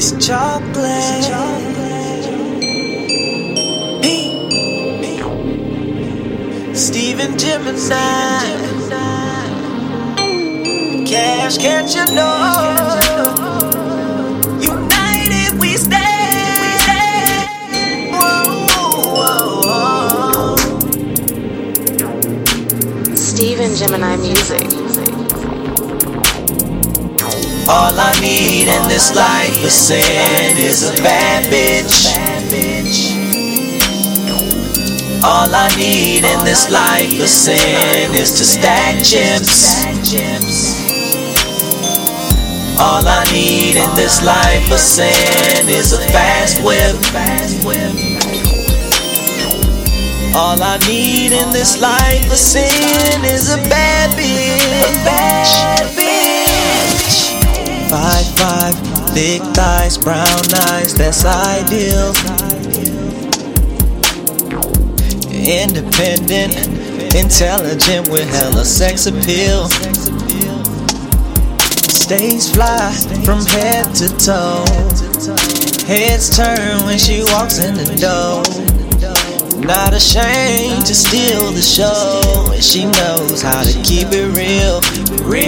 It's Choclett. P. Steven Gemini. Cash, can't you know? United we stand. Steven Gemini Music. All I need in this life of sin is a bad bitch. All I need in this life of sin is to stack chips. All I need in this life of sin is a fast whip. All I need in this life of sin is a Five thick thighs, brown eyes, that's ideal. Independent, intelligent with hella sex appeal. Stays fly from head to toe. Heads turn when she walks in the door. Not ashamed to steal the show, and she knows how to keep it real, real.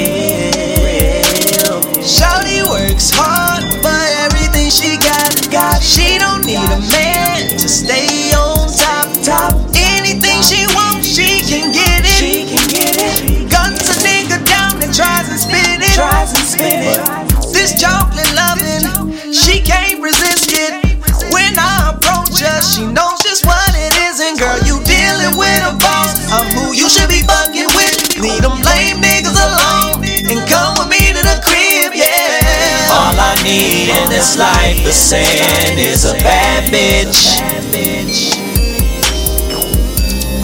This life of sin is a bad bitch.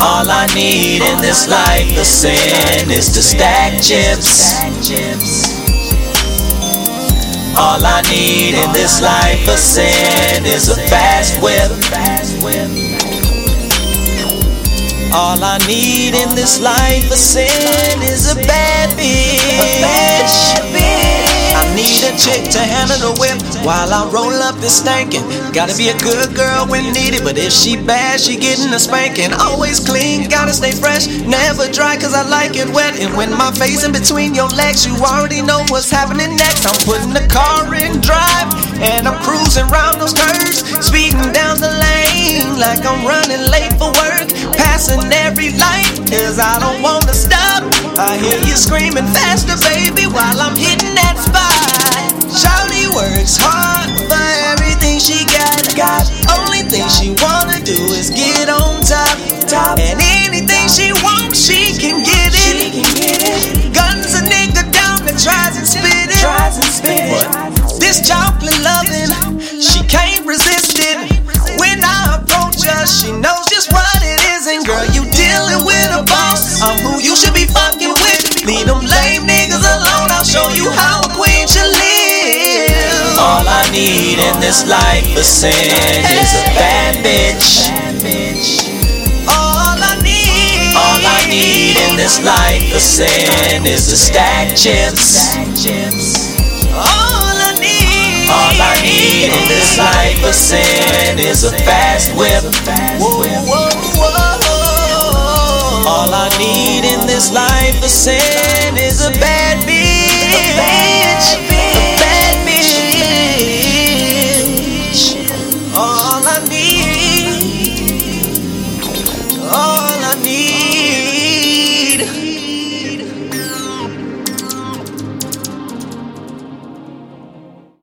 All I need in this life of sin is to stack chips. All I need in this life of sin is a fast whip. All I need in this life of sin is a bad bitch. Need a chick to handle the whip while I roll up this stankin'. Gotta be a good girl when needed, but if she bad, she getting a spanking. Always clean, gotta stay fresh, never dry, cause I like it wet. And when my face in between your legs, you already know what's happening next. I'm putting the car in drive, and I'm cruising round those curves, speeding down the lane like I'm running late for work. Passing every light, cause I don't wanna stop. I hear you screaming faster, baby, while I'm hitting This chocolate loving, she can't resist it. When I approach her, she knows just what it is. And girl, you dealing with a boss. I'm who you should be fucking with. Leave them lame niggas alone. I'll show you how a queen should live. All I need in this life of sin is a bad bitch. All I need, all I need in this life of sin is a stack chips. Life of sin is a fast whip. All I need in this life of sin is a bad bitch. A bad bitch. All I need, all I need.